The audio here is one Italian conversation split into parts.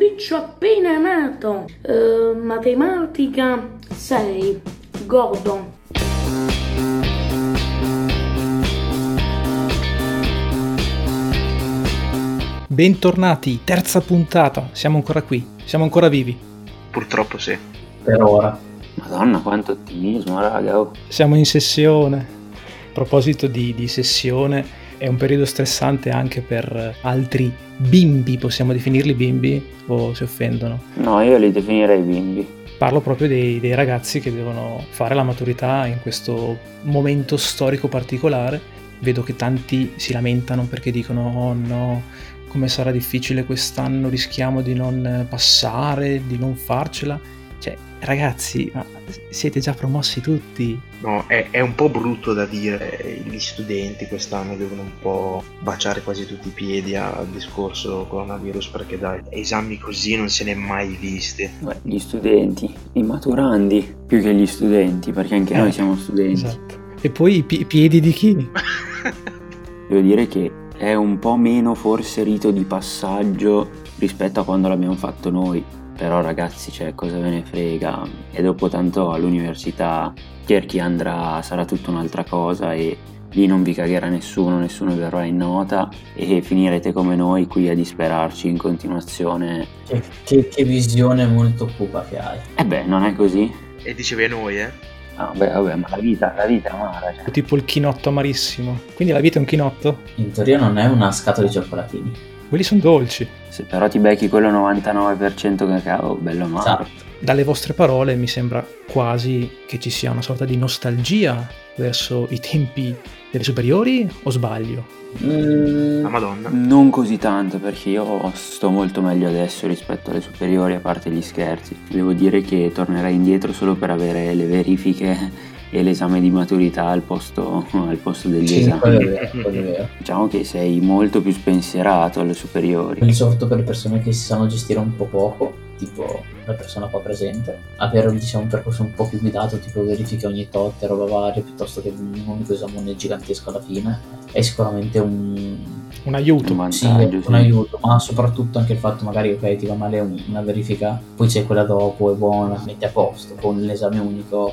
sbriccio appena nato. Uh, matematica 6. Gordon. Bentornati, terza puntata, siamo ancora qui, siamo ancora vivi. Purtroppo sì. Per ora. Madonna, quanto ottimismo, raga. Oh. Siamo in sessione. A proposito di, di sessione, è un periodo stressante anche per altri bimbi, possiamo definirli bimbi o si offendono? No, io li definirei bimbi. Parlo proprio dei, dei ragazzi che devono fare la maturità in questo momento storico particolare. Vedo che tanti si lamentano perché dicono oh no, come sarà difficile quest'anno, rischiamo di non passare, di non farcela. Cioè, ragazzi, ma siete già promossi tutti. No, è, è, un po' brutto da dire. Gli studenti quest'anno devono un po' baciare quasi tutti i piedi al discorso coronavirus perché dai, esami così non se ne è mai visti. Beh, gli studenti, i maturandi, più che gli studenti, perché anche eh, noi siamo studenti. Esatto. E poi i, pi- piedi di chi? Devo dire che è un po' meno forse rito di passaggio rispetto a quando l'abbiamo fatto noi. Però ragazzi, cioè, cosa ve ne frega? E dopo tanto all'università per chi andrà sarà tutta un'altra cosa e lì non vi cagherà nessuno, nessuno verrà in nota e finirete come noi qui a disperarci in continuazione. Che, che, che visione molto cupa che hai. E eh beh, non è così? E dicevi a noi, eh? Ah, beh, vabbè, ma la vita, la vita è amara. Cioè. Tipo il chinotto amarissimo. Quindi la vita è un chinotto? In teoria non è una scatola di cioccolatini. Quelli sono dolci. Se però ti becchi quello 99% cacao, bello amaro. Esatto. Dalle vostre parole mi sembra quasi che ci sia una sorta di nostalgia verso i tempi delle superiori o sbaglio? Mm, la Madonna. Non così tanto perché io sto molto meglio adesso rispetto alle superiori, a parte gli scherzi. Devo dire che tornerei indietro solo per avere le verifiche e l'esame di maturità al posto, al posto degli sì, esami. Vero, diciamo che sei molto più spensierato alle superiori. Di solito per le persone che si sanno gestire un po' poco tipo la persona qua presente, avere diciamo, un percorso un po' più guidato, tipo verifiche ogni tot e roba varia, piuttosto che un unico esame gigantesco alla fine, è sicuramente un, un aiuto. Un, sì, un aiuto, ma soprattutto anche il fatto magari ok ti va male una verifica, poi c'è quella dopo, è buona, metti a posto, con l'esame unico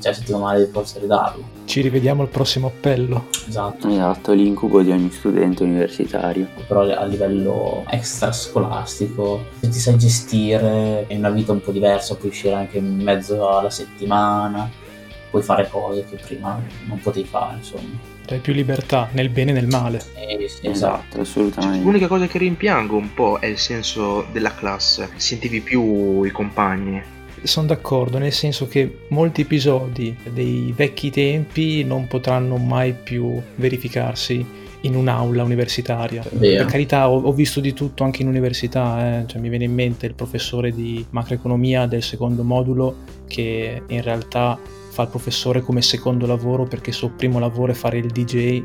se ti va male posso ridarlo. Ci rivediamo al prossimo appello. Esatto. Esatto, l'incubo di ogni studente universitario. Però a livello extrascolastico, se ti sai gestire, è una vita un po' diversa, puoi uscire anche in mezzo alla settimana, puoi fare cose che prima non potevi fare, insomma. Hai più libertà nel bene e nel male. Eh, sì, esatto, assolutamente. L'unica cosa che rimpiango un po' è il senso della classe. Sentivi più i compagni sono d'accordo, nel senso che molti episodi dei vecchi tempi non potranno mai più verificarsi in un'aula universitaria. Vero. Per carità, ho, ho, visto di tutto anche in università, eh. cioè, mi viene in mente il professore di macroeconomia del secondo modulo che in realtà fa il professore come secondo lavoro perché il suo primo lavoro è fare il DJ.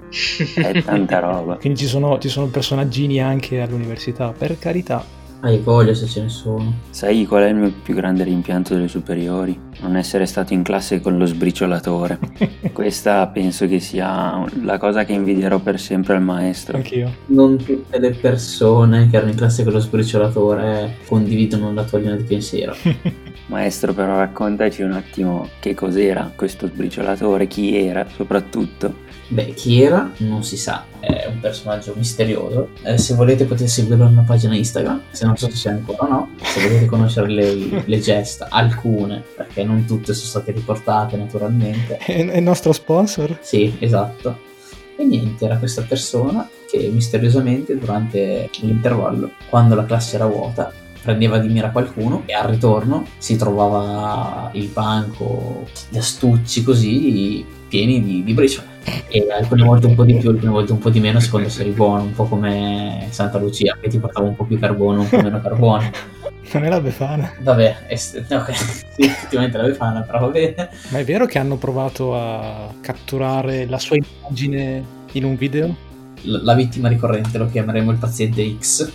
è tanta roba. Quindi ci sono, ci sono personaggini anche all'università, per carità. Hai voglia se ce ne sono. Sai qual è il mio più grande rimpianto delle superiori? Non essere stato in classe con lo sbriciolatore. Questa penso che sia la cosa che invidierò per sempre al maestro. Anch'io. Non tutte le persone che erano in classe con lo sbriciolatore condividono la tua linea di pensiero. Maestro, però raccontaci un attimo che cos'era questo sbriciolatore, chi era soprattutto. Beh, chi era non si sa, è un personaggio misterioso. Eh, se volete potete seguirlo nella pagina Instagram, se non so se c'è ancora o no. Se volete conoscere le, le gesta, alcune, perché non tutte sono state riportate naturalmente. È, è il nostro sponsor? Sì, esatto. E niente, era questa persona che misteriosamente durante l'intervallo, quando la classe era vuota, prendeva di mira qualcuno e al ritorno si trovava il banco, gli astucci così pieni di, di briciole e alcune volte un po' di più, alcune volte un po' di meno secondo se eri buono, un po' come Santa Lucia che ti portava un po' più carbone, un po' meno carbone. Non è la Befana. Vabbè, è, okay. sì, effettivamente la Befana, però va bene. Ma è vero che hanno provato a catturare la sua immagine in un video? La, la vittima ricorrente lo chiameremo il paziente X.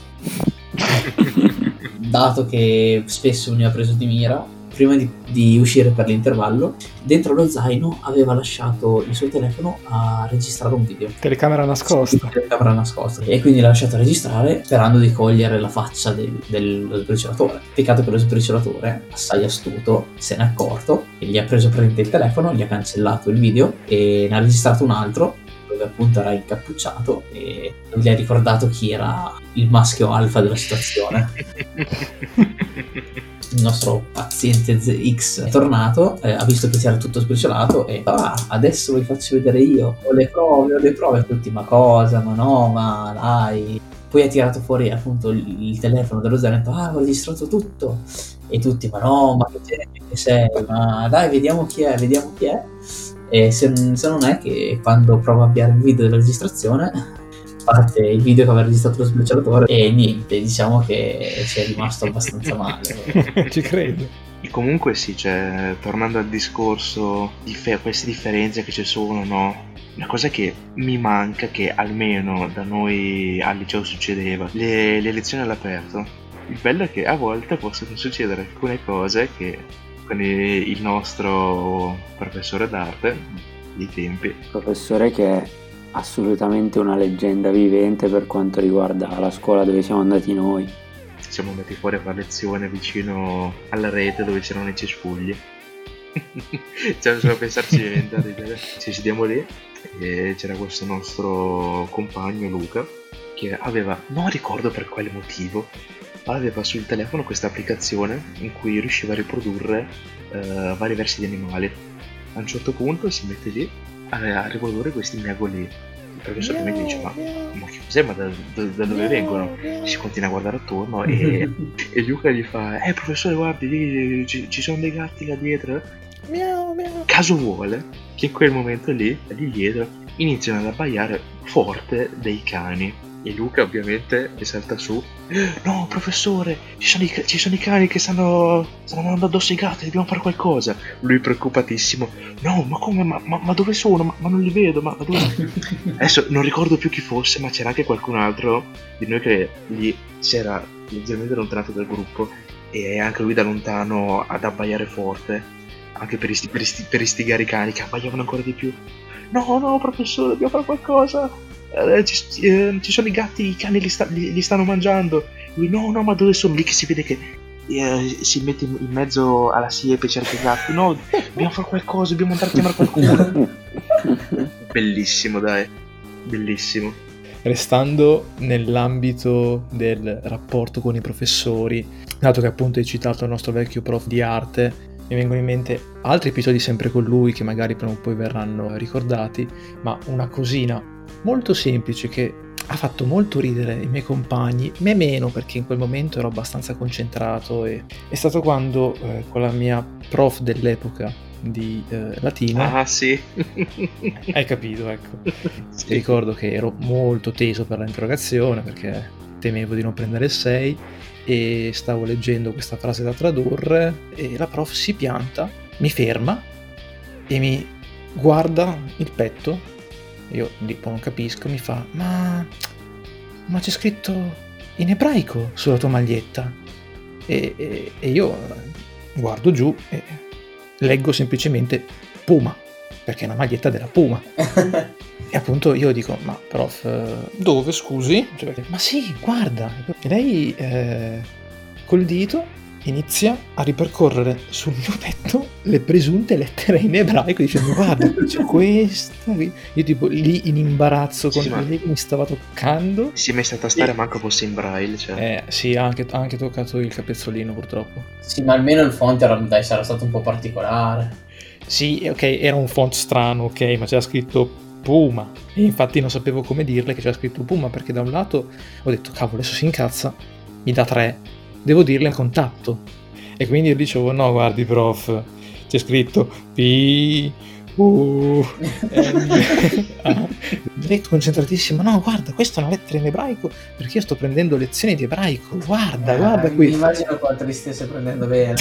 Dato che spesso veniva preso di mira, prima di, di, uscire per l'intervallo, dentro lo zaino aveva lasciato il suo telefono a registrare un video. Telecamera nascosta. Sì, telecamera nascosta. E quindi l'ha lasciato registrare sperando di cogliere la faccia del, dello sbriciolatore. Peccato che lo sbriciolatore, assai astuto, se n'è accorto e gli ha preso presente il telefono, gli ha cancellato il video e ne ha registrato un altro dove appunto era incappucciato e gli ha ricordato chi era il maschio alfa della situazione. il nostro paziente X è tornato, eh, ha visto che si era tutto sbriciolato e ah, adesso vi faccio vedere io, ho le prove, ho le prove, tutti ma cosa, ma no, ma dai. Poi ha tirato fuori appunto il, il telefono dello Zen e ha detto ah ho registrato tutto e tutti ma no, ma che sei, ma dai vediamo chi è, vediamo chi è. E se, se non è che quando provo a avviare il video della registrazione parte il video che aveva registrato lo sbocciatore e niente, diciamo che ci è rimasto abbastanza male. ci credo. E comunque sì, cioè, tornando al discorso di fe- queste differenze che ci sono, no? Una cosa che mi manca, che almeno da noi al liceo succedeva, le, le lezioni all'aperto. Il bello è che a volte possono succedere alcune cose che con il nostro professore d'arte dei tempi. Professore che assolutamente una leggenda vivente per quanto riguarda la scuola dove siamo andati noi. Siamo andati fuori a fare lezione vicino alla rete dove c'erano i cespugli. cioè, solo a pensarci diventa Ci sediamo lì e c'era questo nostro compagno Luca che aveva, non ricordo per quale motivo, aveva sul telefono questa applicazione in cui riusciva a riprodurre uh, vari versi di animali. A un certo punto si mette lì a, riprodurre questi miagoli. Il professore mi dice: Ma, ma che cos'è? Ma da, da, da, dove vengono? Si continua a guardare attorno e, e Luca gli fa: Eh, professore, guardi, lì ci, ci sono dei gatti là dietro. Miau, miau. Caso vuole che in quel momento lì, lì dietro, iniziano ad abbaiare forte dei cani e Luca ovviamente mi salta su. No, professore, ci sono i, ci sono i cani che stanno, stanno andando addosso ai gatti, dobbiamo fare qualcosa. Lui preoccupatissimo. No, ma come? Ma, ma, ma dove sono? Ma, ma, non li vedo, ma, dove... Adesso non ricordo più chi fosse, ma c'era anche qualcun altro di noi che lì si era leggermente allontanato dal gruppo e anche lui da lontano ad abbaiare forte. Anche per, isti, per, isti, per istigare i cani che abbaiavano ancora di più. No, no, professore, dobbiamo fare qualcosa eh, ci, eh, ci, sono i gatti, i cani li, sta, li, li, stanno mangiando. Lui, no, no, ma dove sono? Lì che si vede che eh, si mette in, in, mezzo alla siepe e cerca i gatti. No, dobbiamo fare qualcosa, dobbiamo andare a chiamare qualcuno. Bellissimo, dai. Bellissimo. Restando nell'ambito del rapporto con i professori, dato che appunto hai citato il nostro vecchio prof di arte, mi vengono in mente altri episodi sempre con lui che magari prima o poi verranno ricordati, ma una cosina molto semplice che ha fatto molto ridere i miei compagni, me meno perché in quel momento ero abbastanza concentrato e è stato quando eh, con la mia prof dell'epoca di eh, latino ah sì hai capito ecco sì. ricordo che ero molto teso per l'interrogazione perché temevo di non prendere il 6 e stavo leggendo questa frase da tradurre e la prof si pianta mi ferma e mi guarda il petto io tipo non capisco, mi fa, ma, ma c'è scritto in ebraico sulla tua maglietta. E, e, e io guardo giù e leggo semplicemente Puma, perché è una maglietta della Puma. e appunto io dico, ma prof, dove scusi? Cioè, ma sì, guarda. E lei eh, col dito inizia a ripercorrere sul mio petto le presunte lettere in ebraico dicendo guarda c'è questa io tipo lì in imbarazzo con sì, lei che mi stava toccando. si è stata a stare manco fosse in braille cioè. eh sì ha anche, anche, toccato il capezzolino purtroppo. Sì ma almeno il font era, dai, sarà stato un po' particolare. Sì ok era un font strano ok ma c'era scritto Puma. E infatti non sapevo come dirle che c'era scritto Puma perché da un lato ho detto cavolo adesso si incazza mi dà tre devo dirle a contatto. E quindi io dicevo, no, guardi, prof, c'è scritto P. U. N. Lei concentratissima, no, guarda, questa è una lettera in ebraico perché io sto prendendo lezioni di ebraico. Guarda, eh, guarda qui. Mi immagino quanto li stesse prendendo bene.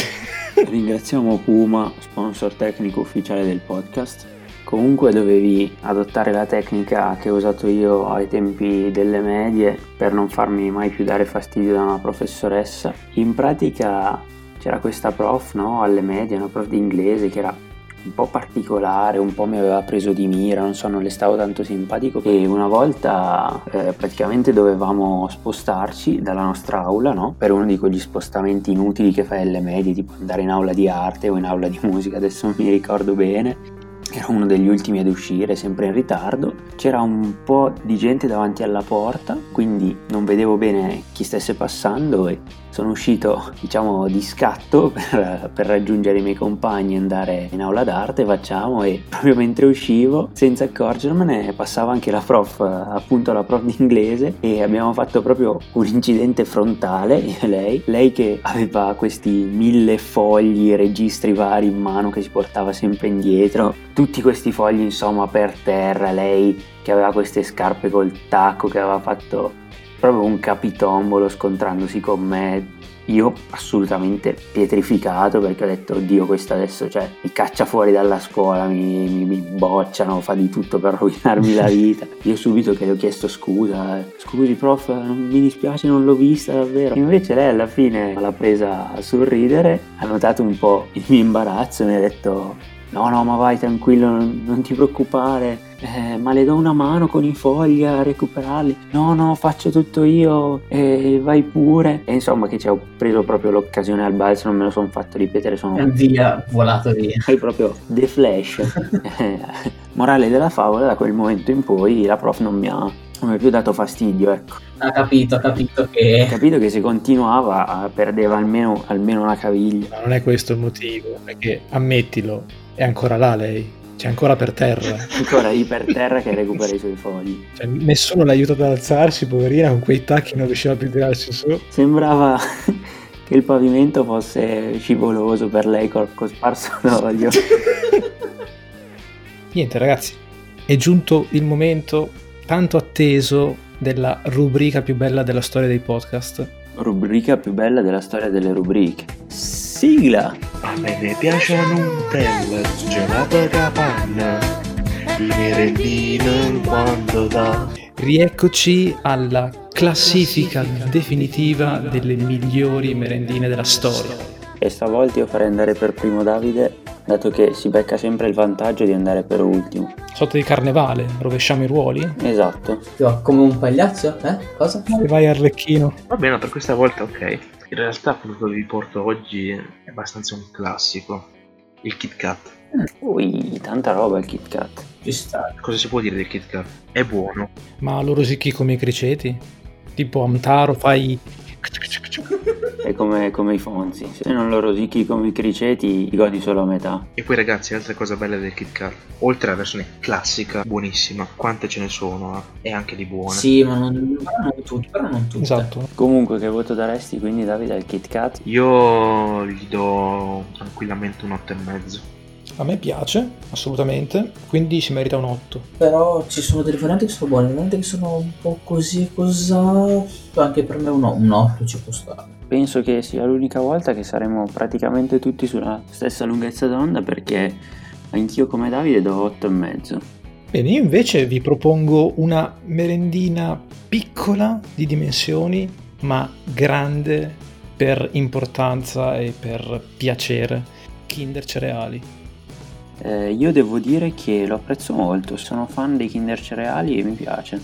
Ringraziamo Puma, sponsor tecnico ufficiale del podcast. Comunque dovevi adottare la tecnica che ho usato io ai tempi delle medie per non farmi mai più dare fastidio da una professoressa. In pratica c'era questa prof no, alle medie, una prof di inglese che era un po' particolare, un po' mi aveva preso di mira, non so, non le stavo tanto simpatico e una volta eh, praticamente dovevamo spostarci dalla nostra aula, no? Per uno di quegli spostamenti inutili che fai alle medie, tipo andare in aula di arte o in aula di musica, adesso non mi ricordo bene era uno degli ultimi ad uscire, sempre in ritardo. C'era un po' di gente davanti alla porta, quindi non vedevo bene chi stesse passando e sono uscito, diciamo, di scatto per, per raggiungere i miei compagni e andare in aula d'arte, facciamo, e proprio mentre uscivo, senza accorgermene, passava anche la prof, appunto la prof di inglese, e abbiamo fatto proprio un incidente frontale, io e lei, lei che aveva questi mille fogli, registri vari in mano che si portava sempre indietro, tutti questi fogli insomma per terra, lei che aveva queste scarpe col tacco, che aveva fatto proprio un capitombolo scontrandosi con me. Io assolutamente pietrificato perché ho detto, oddio, questo adesso cioè, mi caccia fuori dalla scuola, mi, mi, mi, bocciano, fa di tutto per rovinarmi la vita. Io subito che le ho chiesto scusa, scusi prof, non mi dispiace, non l'ho vista davvero. Invece lei alla fine l'ha presa a sorridere, ha notato un po' il mio imbarazzo e mi ha detto, no, no, ma vai tranquillo, non, non ti preoccupare eh, ma le do una mano con i fogli a recuperarli. No, no, faccio tutto io, eh, vai pure. E insomma, che ci ho preso proprio l'occasione al balzo, non me lo sono fatto ripetere. Sono e via, volato via. È proprio The Flash. Eh, morale della favola, da quel momento in poi la prof non mi ha, non mi ha più dato fastidio, ecco. Ha capito, ha capito che... Ha capito che se continuava perdeva almeno, almeno una caviglia. Ma non è questo il motivo, perché ammettilo, è ancora là lei. C'è ancora per terra. ancora lì per terra che recupera i suoi fogli. Cioè, nessuno l'ha aiutato ad alzarsi, poverina, con quei tacchi non riusciva più a tirarsi su. Sembrava che il pavimento fosse scivoloso per lei col, col sparso d'olio. Niente ragazzi, è giunto il momento tanto atteso della rubrica più bella della storia dei podcast. Rubrica più bella della storia delle rubriche. Sigla! A me ne piace Nutella, gelato capanna, i merendino quando dà. Rieccoci alla classifica definitiva delle migliori merendine della storia. E stavolta io farei andare per primo Davide, dato che si becca sempre il vantaggio di andare per ultimo. Sotto di carnevale, rovesciamo i ruoli? Esatto. Io come un pagliaccio? Eh? Cosa? E vai Arlecchino. Va bene, per questa volta ok. In realtà quello che vi porto oggi è abbastanza un classico. Il Kit Kat. Ui, tanta roba il Kit Kat. Ci sta. Cosa si può dire del Kit Kat? È buono. Ma lo rosicchi come i criceti? Tipo Amtaro fai... È come, come, i Fonzi, se non lo rosicchi come i criceti, li godi solo a metà. E poi ragazzi, altra cosa bella del Kit Kat, oltre alla versione classica, buonissima, quante ce ne sono, eh? e anche di buone. Sì, ma non, non tutte, però non tutte. Esatto. Comunque, che voto daresti quindi Davide al Kit Kat? Io gli do tranquillamente un 8,5. A me piace, assolutamente, quindi si merita un 8. Però ci sono delle varianti che sono buone, varianti che sono un po' così e cos'ha. Anche per me un, un 8 ci può stare. Penso che sia l'unica volta che saremo praticamente tutti sulla stessa lunghezza d'onda perché anch'io come Davide do 8,5. Bene, io invece vi propongo una merendina piccola di dimensioni, ma grande per importanza e per piacere. Kinder Cereali. Eh, io devo dire che lo apprezzo molto, sono fan dei Kinder Cereali e mi piace.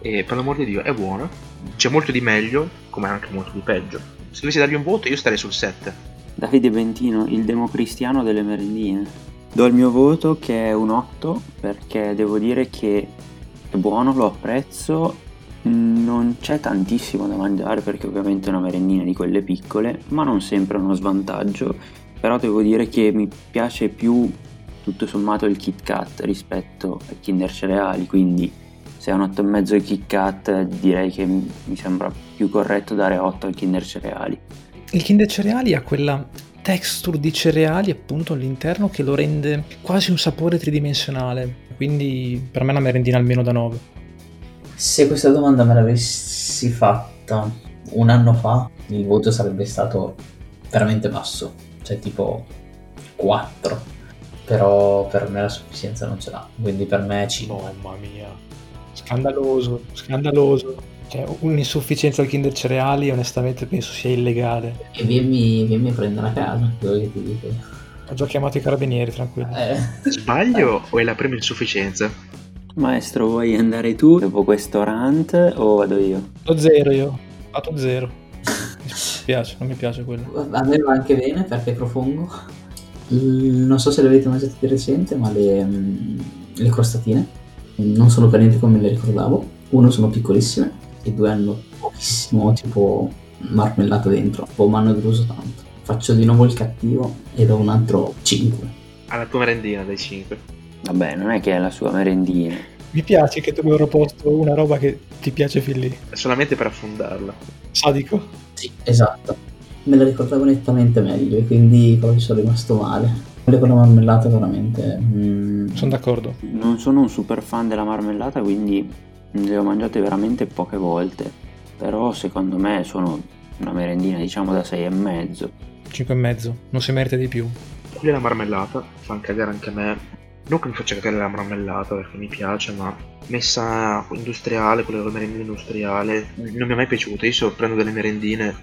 E per l'amor di Dio è buono, c'è molto di meglio, come anche molto di peggio. Se dovessi dargli un voto io starei sul 7. Davide Bentino, il democristiano delle merendine. Do il mio voto che è un 8 perché devo dire che è buono, lo apprezzo. Non c'è tantissimo da mangiare perché ovviamente è una merendina di quelle piccole, ma non sempre è uno svantaggio. Però devo dire che mi piace più tutto sommato il Kit Kat rispetto ai Kinder Cereali, quindi se è un 8,5 il Kit Kat direi che mi sembra più corretto dare 8 al Kinder Cereali. Il Kinder Cereali ha quella texture di cereali appunto all'interno che lo rende quasi un sapore tridimensionale, quindi per me è una merendina almeno da 9. Se questa domanda me l'avessi fatta un anno fa, il voto sarebbe stato veramente basso, cioè tipo 4. Però per me la sufficienza non ce l'ha, quindi per me 5. Mamma mia. Scandaloso, scandaloso. Cioè, un'insufficienza al Kinder Cereali onestamente penso sia illegale. E vienmi, vienmi a prendere a casa, quello che ti dico. Ho già chiamato i carabinieri, tranquillo. Eh, Sbaglio o è la prima insufficienza? Maestro, vuoi andare tu dopo questo rant o vado io? Ho zero io, ho fatto zero. Mi piace, non mi piace quello. a me va anche bene perché propongo. Mm, Non so se le avete mangiate di recente, ma le, mm, le crostatine non sono per niente come le ricordavo. Uno sono piccolissime e due hanno pochissimo tipo marmellata dentro. O mi hanno deluso tanto. Faccio di nuovo il cattivo e do un altro 5. Alla tua merendina dai 5. Vabbè, non è che è la sua merendina. Mi piace che tu mi hai proposto una roba che ti piace fin lì. Solamente per affondarla. Sadico? Sì, esatto. Me la ricordavo nettamente meglio e quindi proprio sono rimasto male. Quelle con la marmellata veramente... mm, Sono d'accordo. Non sono un super fan della marmellata, quindi le ho mangiate veramente poche volte. Però secondo me sono una merendina diciamo da 6 e mezzo. 5 e mezzo, non si merita di più. Quella è la marmellata, fa cagare anche a me. Non che mi faccia cagare la marmellata perché mi piace, ma messa industriale, quella della merendina industriale, non mi è mai piaciuta. Io prendo delle merendine,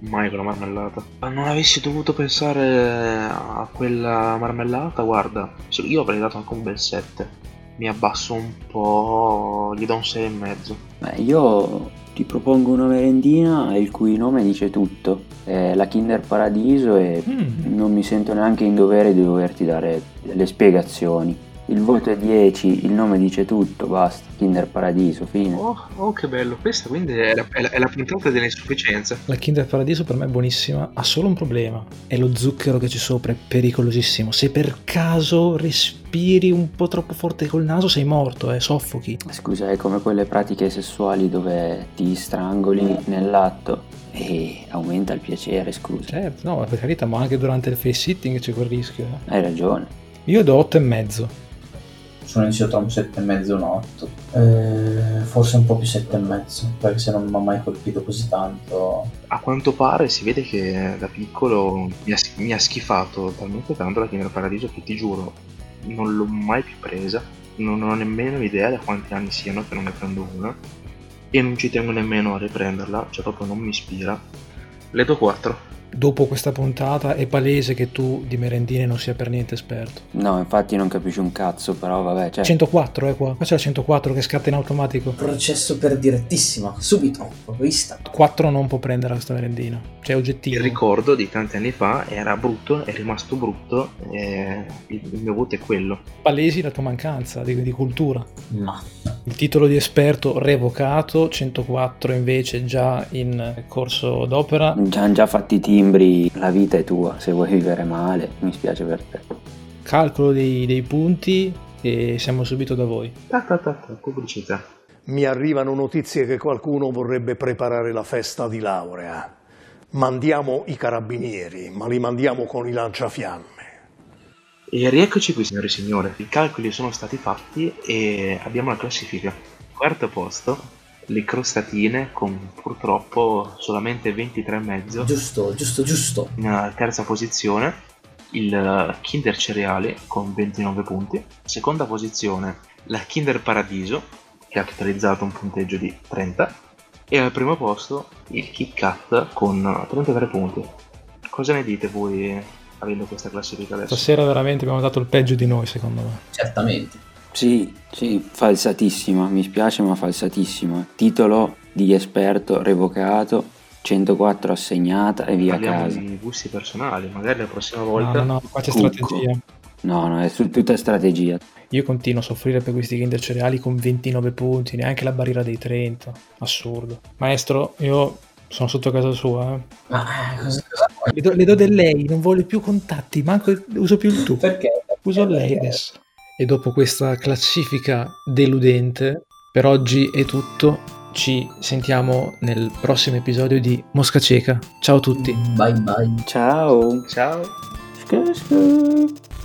mai con la marmellata. Ma non avessi dovuto pensare a quella marmellata, guarda, io avrei dato anche un bel 7. Mi abbasso un po', gli do un 6 e mezzo. Beh, io ti propongo una merendina il cui nome dice tutto. È la Kinder Paradiso e Mm. non mi sento neanche in dovere di doverti dare delle spiegazioni. Il voto è 10, il nome dice tutto, basta. Kinder Paradiso, fine. Oh, oh, che bello, questa quindi è la, è la- è la puntata dell'insufficienza. La Kinder Paradiso per me è buonissima, ha solo un problema, è lo zucchero che c'è sopra, è pericolosissimo. Se per caso respiri un po' troppo forte col naso sei morto, eh, soffochi. Scusa, è come quelle pratiche sessuali dove ti strangoli nell'atto e aumenta il piacere, scusa. Certo, no, per carità, ma anche durante il face sitting c'è quel rischio. eh. Hai ragione. Io do 8 e mezzo. Sono iniziato tra un 7,5 e un 8. Eh, forse un po' più 7,5, perché se non mi ha mai colpito così tanto. A quanto pare si vede che da piccolo mi ha, mi ha schifato talmente tanto la Kinder Paradiso che ti giuro, non l'ho mai più presa. Non ho nemmeno idea da quanti anni siano che non ne prendo una. E non ci tengo nemmeno a riprenderla, cioè proprio non mi ispira. Le do 4. Dopo questa puntata è palese che tu di merendine non sia per niente esperto. No, infatti non capisci un cazzo, però vabbè, cioè... 104 è qua, qua c'è la 104 che scatta in automatico. Processo per direttissima, subito, instant. 4 non può prendere questa merendina, cioè oggettivo. Il ricordo di tanti anni fa era brutto, è rimasto brutto e il, il mio voto è quello. Palesi la tua mancanza di, di cultura. Ma Il titolo di esperto revocato, 104 invece già in corso d'opera. Ci hanno già fatti i timbri, la vita è tua, se vuoi vivere male, mi spiace per te. Calcolo dei, dei punti e siamo subito da voi. Ta ta ta ta, pubblicità. Mi arrivano notizie che qualcuno vorrebbe preparare la festa di laurea. Mandiamo i carabinieri, ma li mandiamo con i lanciafiamme. E rieccoci qui, signore e signori. I calcoli sono stati fatti e abbiamo la classifica. Quarto posto, le crostatine con purtroppo solamente 23,5. giusto, giusto, giusto. In eh, terza posizione, il eh, Kinder Cereali con 29 punti. Seconda posizione, la Kinder Paradiso, che ha totalizzato un punteggio di 30. E al primo posto, il Kit Kat con eh, 33 punti. Cosa ne dite voi avendo questa classifica adesso? Stasera veramente abbiamo dato il peggio di noi, secondo me. Certamente. Sì, sì, falsatissima, mi spiace ma falsatissima. Titolo di esperto revocato, 104 assegnata e via Parliamo casa. di gusti personali, magari la prossima No, volta. no, no, qua c'è Cucco. strategia. No, no, è su- tutta strategia. Io continuo a soffrire per questi Kinder Cereali con 29 punti, neanche la barriera dei 30. Assurdo. Maestro, io sono sotto casa sua. eh. Ma eh, cosa, cosa? Le, do, le do del lei, non voglio più contatti, manco uso più il tu. Perché? Uso lei Perché? adesso. E dopo questa classifica deludente, per oggi è tutto. Ci sentiamo nel prossimo episodio di Mosca Cieca. Ciao a tutti. Bye bye. Ciao. Ciao! Scu- scu.